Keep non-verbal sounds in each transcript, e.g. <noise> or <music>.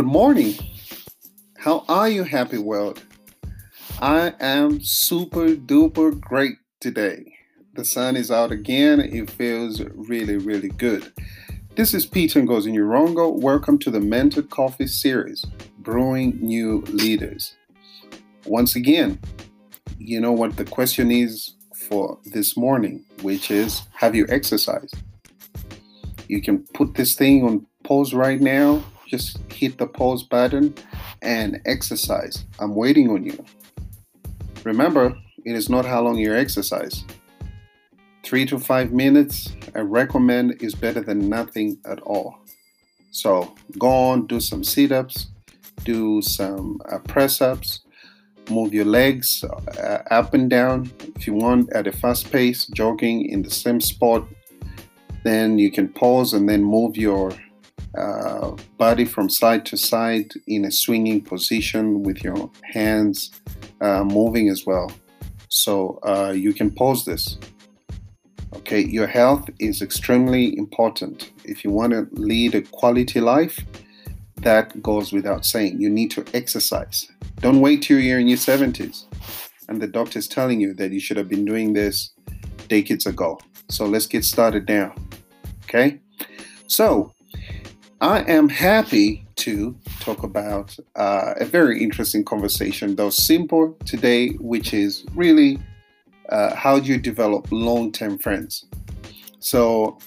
Good morning. How are you, happy world? I am super duper great today. The sun is out again. It feels really, really good. This is Peter Ngozi Welcome to the Mentored Coffee series, Brewing New Leaders. Once again, you know what the question is for this morning, which is Have you exercised? You can put this thing on pause right now just hit the pause button and exercise. I'm waiting on you. Remember, it is not how long you exercise. Three to five minutes, I recommend, is better than nothing at all. So go on, do some sit ups, do some uh, press ups, move your legs uh, up and down. If you want at a fast pace, jogging in the same spot, then you can pause and then move your uh, body from side to side in a swinging position with your hands uh, moving as well. So uh, you can pause this. Okay, your health is extremely important. If you want to lead a quality life, that goes without saying. You need to exercise. Don't wait till you're in your 70s and the doctor's telling you that you should have been doing this decades ago. So let's get started now. Okay? So, I am happy to talk about uh, a very interesting conversation, though simple today, which is really uh, how do you develop long term friends? So,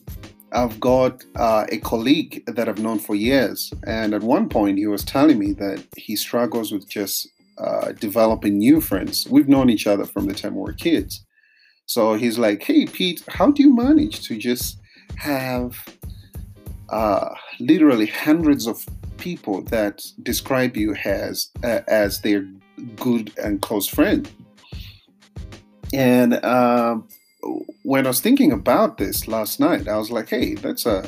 I've got uh, a colleague that I've known for years, and at one point he was telling me that he struggles with just uh, developing new friends. We've known each other from the time we were kids. So he's like, Hey, Pete, how do you manage to just have uh, literally hundreds of people that describe you as uh, as their good and close friend. And uh, when I was thinking about this last night, I was like, "Hey, that's a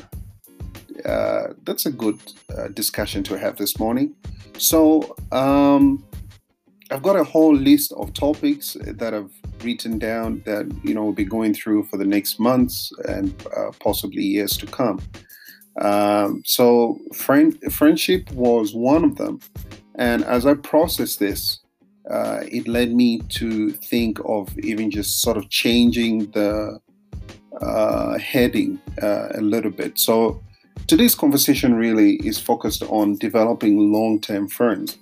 uh, that's a good uh, discussion to have this morning." So um, I've got a whole list of topics that I've written down that you know we'll be going through for the next months and uh, possibly years to come. Um, so friend, friendship was one of them. And as I processed this, uh, it led me to think of even just sort of changing the uh, heading uh, a little bit. So today's conversation really is focused on developing long-term friends.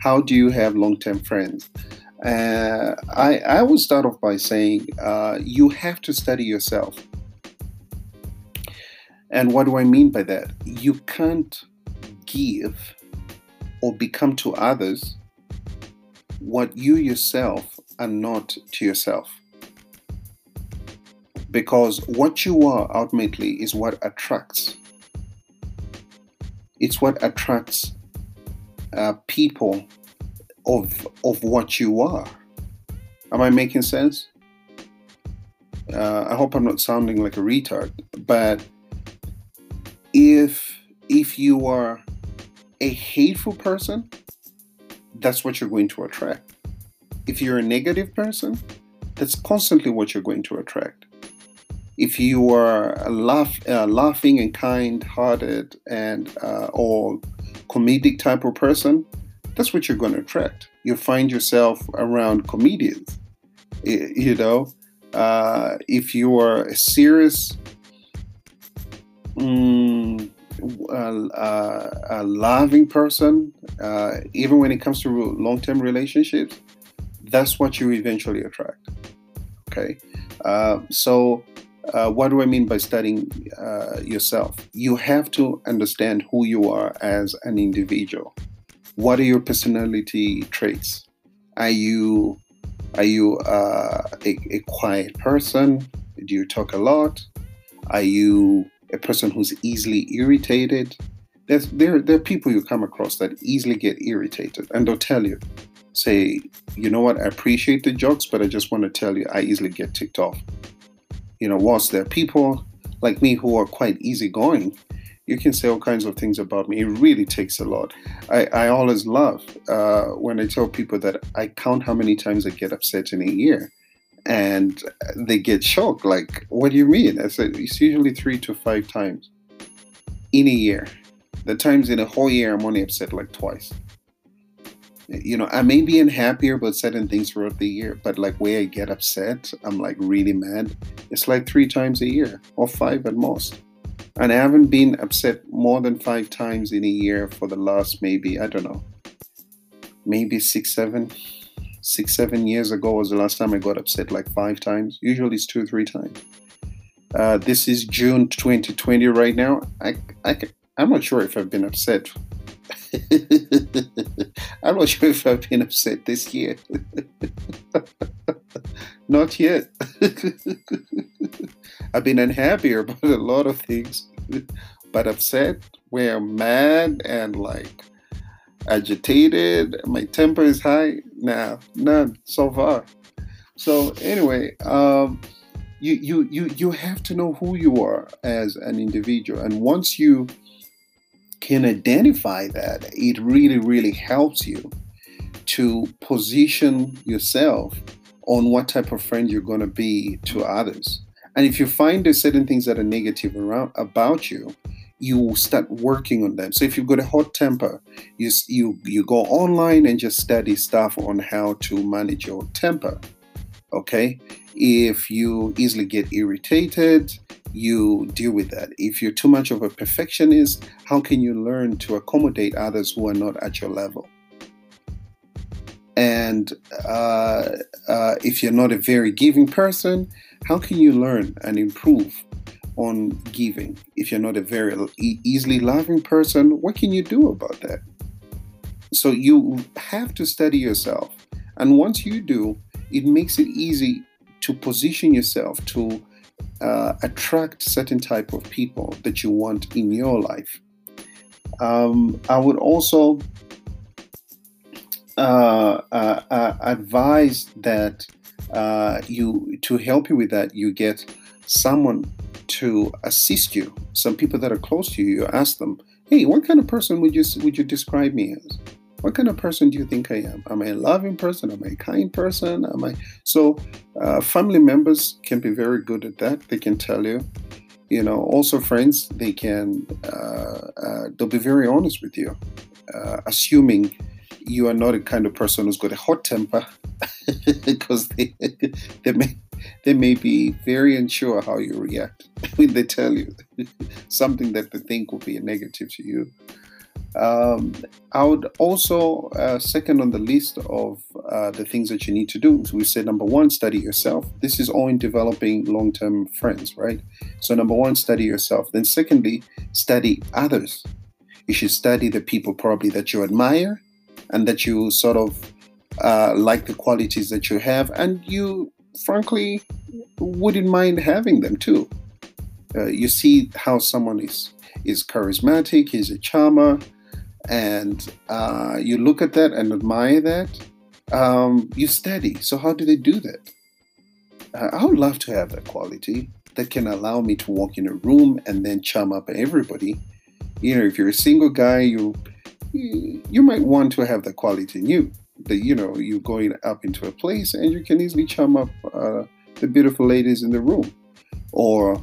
How do you have long-term friends? Uh, I, I will start off by saying uh, you have to study yourself. And what do I mean by that? You can't give or become to others what you yourself are not to yourself. Because what you are ultimately is what attracts. It's what attracts uh, people of of what you are. Am I making sense? Uh, I hope I'm not sounding like a retard, but if if you are a hateful person, that's what you're going to attract. If you're a negative person, that's constantly what you're going to attract. If you are a laugh, uh, laughing and kind-hearted and uh, or comedic type of person, that's what you're going to attract. You'll find yourself around comedians. You know, uh, if you are a serious mm, a, loving person, uh, even when it comes to long term relationships, that's what you eventually attract. Okay. Uh, so, uh, what do I mean by studying uh, yourself? You have to understand who you are as an individual. What are your personality traits? Are you are you uh, a, a quiet person? Do you talk a lot? Are you a person who's easily irritated. There's, there, there are people you come across that easily get irritated and they'll tell you, say, you know what, I appreciate the jokes, but I just want to tell you I easily get ticked off. You know, whilst there are people like me who are quite easygoing, you can say all kinds of things about me. It really takes a lot. I, I always love uh, when I tell people that I count how many times I get upset in a year and they get shocked. Like, what do you mean? I said it's usually three to five times in a year. The times in a whole year I'm only upset like twice. You know, I may be unhappy about certain things throughout the year, but like where I get upset, I'm like really mad. It's like three times a year or five at most. And I haven't been upset more than five times in a year for the last maybe, I don't know, maybe six, seven, six, seven years ago was the last time I got upset like five times. Usually it's two or three times. Uh, this is June 2020 right now. I, I, I'm not sure if I've been upset. <laughs> I'm not sure if I've been upset this year. <laughs> not yet. <laughs> I've been unhappy about a lot of things, but upset where mad and like agitated. My temper is high. Nah, none so far. So anyway, um, you you you you have to know who you are as an individual, and once you can identify that, it really really helps you to position yourself on what type of friend you're going to be to others. And if you find there's certain things that are negative around about you, you start working on them. So if you've got a hot temper, you you you go online and just study stuff on how to manage your temper. Okay? If you easily get irritated, you deal with that. If you're too much of a perfectionist, how can you learn to accommodate others who are not at your level? And uh, uh, if you're not a very giving person, how can you learn and improve on giving? If you're not a very easily loving person, what can you do about that? So you have to study yourself. And once you do, it makes it easy to position yourself to uh, attract certain type of people that you want in your life. Um, I would also uh, uh, uh advise that uh, you to help you with that, you get someone to assist you. Some people that are close to you, you ask them, "Hey, what kind of person would you would you describe me as? What kind of person do you think I am? Am I a loving person? Am I a kind person? Am I?" So, uh, family members can be very good at that. They can tell you. You know, also friends, they can uh, uh, they'll be very honest with you, uh, assuming you are not a kind of person who's got a hot temper <laughs> because they, <laughs> they may they may be very unsure how you react <laughs> when they tell you <laughs> something that they think will be a negative to you. Um, I would also uh, second on the list of uh, the things that you need to do. So we said number one, study yourself. This is all in developing long-term friends, right? So number one, study yourself. Then secondly, study others. You should study the people probably that you admire and that you sort of uh, like the qualities that you have, and you frankly wouldn't mind having them too. Uh, you see how someone is is charismatic, he's a charmer, and uh, you look at that and admire that. Um, you study. So how do they do that? Uh, I would love to have that quality that can allow me to walk in a room and then charm up everybody. You know, if you're a single guy, you you might want to have that quality in you. That you know you're going up into a place and you can easily chum up uh, the beautiful ladies in the room, or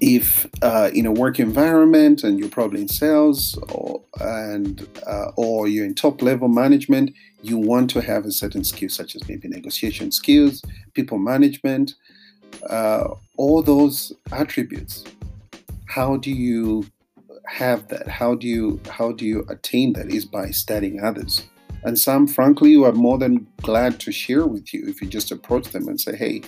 if uh, in a work environment and you're probably in sales or and uh, or you're in top level management, you want to have a certain skill such as maybe negotiation skills, people management, uh, all those attributes. How do you have that? How do you how do you attain that? Is by studying others. And some, frankly, you are more than glad to share with you if you just approach them and say, "Hey,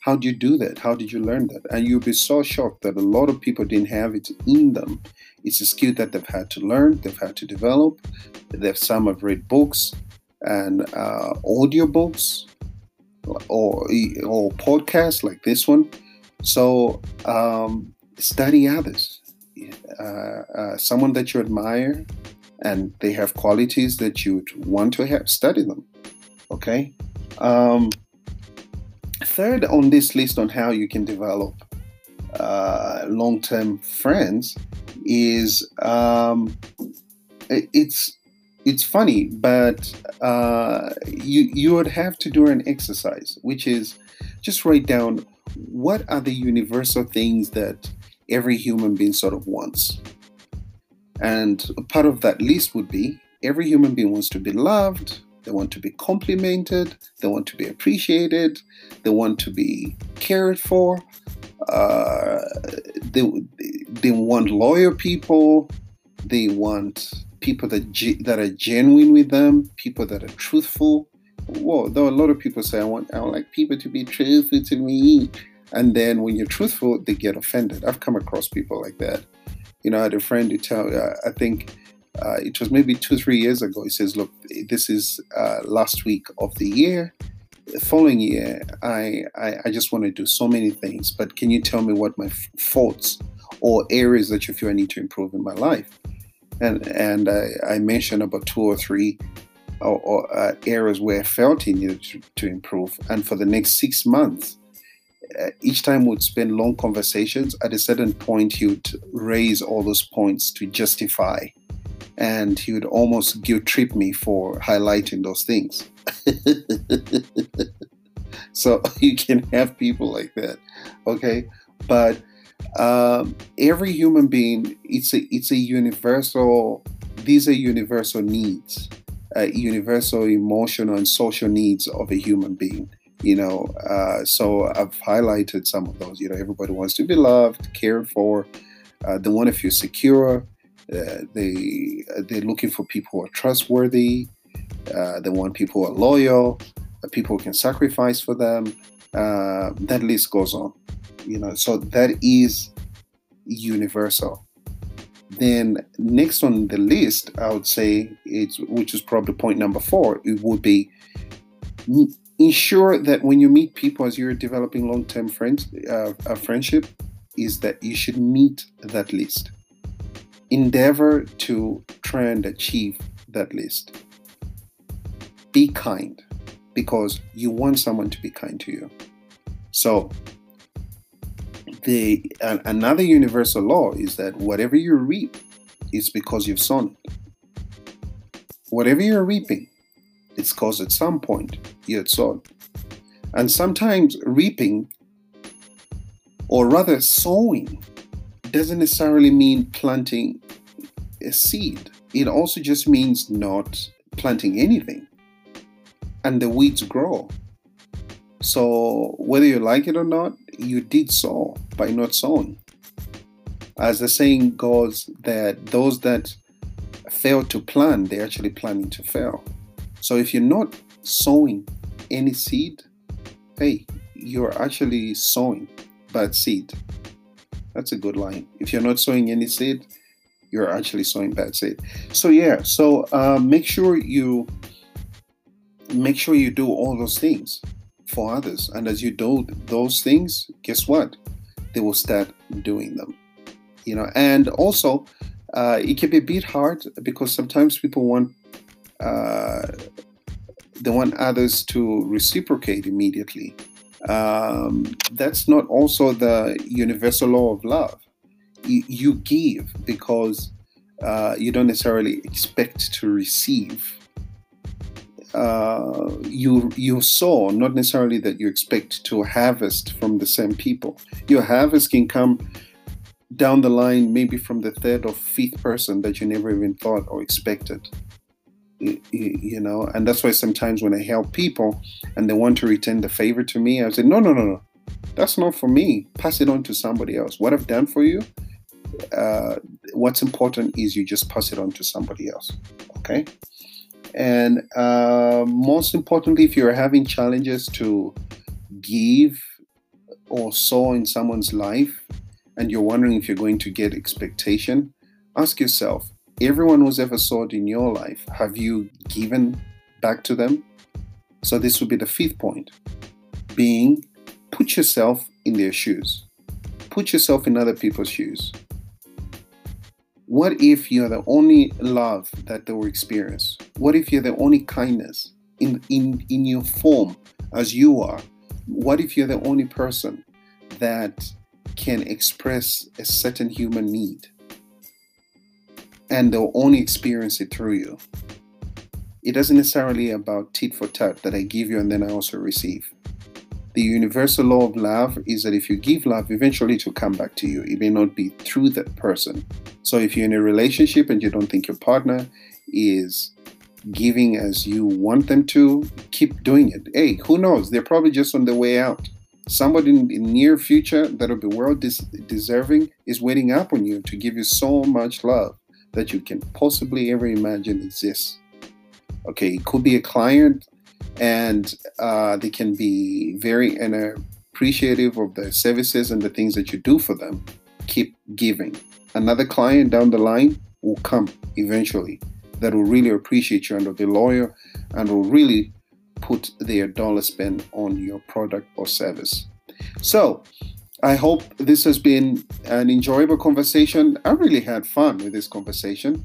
how do you do that? How did you learn that?" And you'll be so shocked that a lot of people didn't have it in them. It's a skill that they've had to learn, they've had to develop. They've some have read books and uh, audio books or or podcasts like this one. So um, study others uh, uh, someone that you admire and they have qualities that you would want to have, study them. Okay. Um, third on this list on how you can develop uh, long-term friends is um, it's it's funny, but uh, you you would have to do an exercise, which is just write down what are the universal things that every human being sort of wants. And part of that list would be every human being wants to be loved, they want to be complimented, they want to be appreciated, they want to be cared for, uh, they, they want loyal people, they want people that, that are genuine with them, people that are truthful. Whoa, though a lot of people say, I want, I like people to be truthful to me. And then when you're truthful, they get offended. I've come across people like that. You know, I had a friend who tell, uh, I think uh, it was maybe two, or three years ago. He says, look, this is uh, last week of the year. The following year, I, I, I just want to do so many things, but can you tell me what my f- faults or areas that you feel I need to improve in my life? And, and I, I mentioned about two or three or, or uh, areas where I felt he needed to, to improve. And for the next six months, each time we'd spend long conversations. At a certain point, he would raise all those points to justify, and he would almost guilt trip me for highlighting those things. <laughs> so <laughs> you can have people like that, okay? But um, every human being, it's a it's a universal. These are universal needs, uh, universal emotional and social needs of a human being you know uh, so i've highlighted some of those you know everybody wants to be loved cared for uh, they want to feel secure uh, they they're looking for people who are trustworthy uh, they want people who are loyal uh, people who can sacrifice for them uh, that list goes on you know so that is universal. Then next on the list i would say it's which is probably point number four it would be ensure that when you meet people as you're developing long-term friends uh, a friendship is that you should meet that list. Endeavor to try and achieve that list. Be kind because you want someone to be kind to you. So the uh, another universal law is that whatever you reap is because you've sown it. Whatever you're reaping it's because at some point you had sown. And sometimes reaping, or rather sowing, doesn't necessarily mean planting a seed. It also just means not planting anything. And the weeds grow. So, whether you like it or not, you did sow by not sowing. As the saying goes, that those that fail to plan, they're actually planning to fail. So if you're not sowing any seed, hey, you're actually sowing bad seed. That's a good line. If you're not sowing any seed, you're actually sowing bad seed. So yeah, so uh, make sure you make sure you do all those things for others, and as you do those things, guess what? They will start doing them. You know, and also uh, it can be a bit hard because sometimes people want uh, they want others to reciprocate immediately. Um, that's not also the universal law of love. You, you give because uh, you don't necessarily expect to receive. Uh, you you sow, not necessarily that you expect to harvest from the same people. Your harvest can come down the line, maybe from the third or fifth person that you never even thought or expected you know and that's why sometimes when i help people and they want to return the favor to me i say no no no no. That's not for me. Pass it on to somebody else. What i've done for you uh, what's important is you just pass it on to somebody else. Okay? And uh, most importantly if you're having challenges to give or sow in someone's life and you're wondering if you're going to get expectation ask yourself everyone who's ever sowed in your life, have you given back to them? So this would be the fifth point, being put yourself in their shoes. Put yourself in other people's shoes. What if you're the only love that they will experience? What if you're the only kindness in, in, in your form as you are? What if you're the only person that can express a certain human need? And they'll only experience it through you. It doesn't necessarily about tit for tat that I give you and then I also receive. the universal law of love is that if you give love, eventually it will come back to you. It may not be through that person. So if you're in a relationship and you don't think your partner is giving as you want them to, keep doing it. Hey, who knows? They're probably just on the way out. Somebody in the near future that'll be well des- deserving is waiting up on you to give you so much love that you can possibly ever imagine exists. Okay, it could be a client and uh, they can be very appreciative of the services and the things that you do for them. Keep giving. Another client down the line will come eventually that will really appreciate you and will be loyal and will really put their dollar spend on your product or service. So, I hope this has been an enjoyable conversation. I really had fun with this conversation.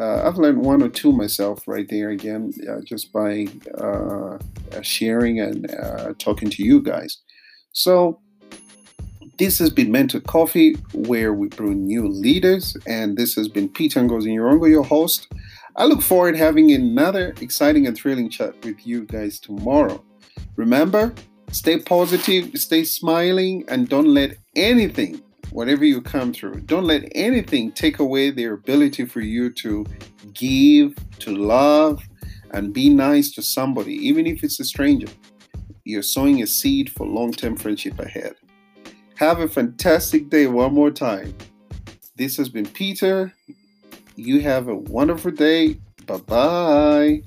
Uh, I've learned one or two myself right there again, uh, just by uh, sharing and uh, talking to you guys. So, this has been Mentor Coffee, where we brew new leaders, and this has been Peter Ngozi your host. I look forward to having another exciting and thrilling chat with you guys tomorrow. Remember, stay positive, stay smiling, and don't let anything, whatever you come through, don't let anything take away their ability for you to give, to love, and be nice to somebody, even if it's a stranger. You're sowing a seed for long term friendship ahead. Have a fantastic day one more time. This has been Peter. You have a wonderful day. Bye bye.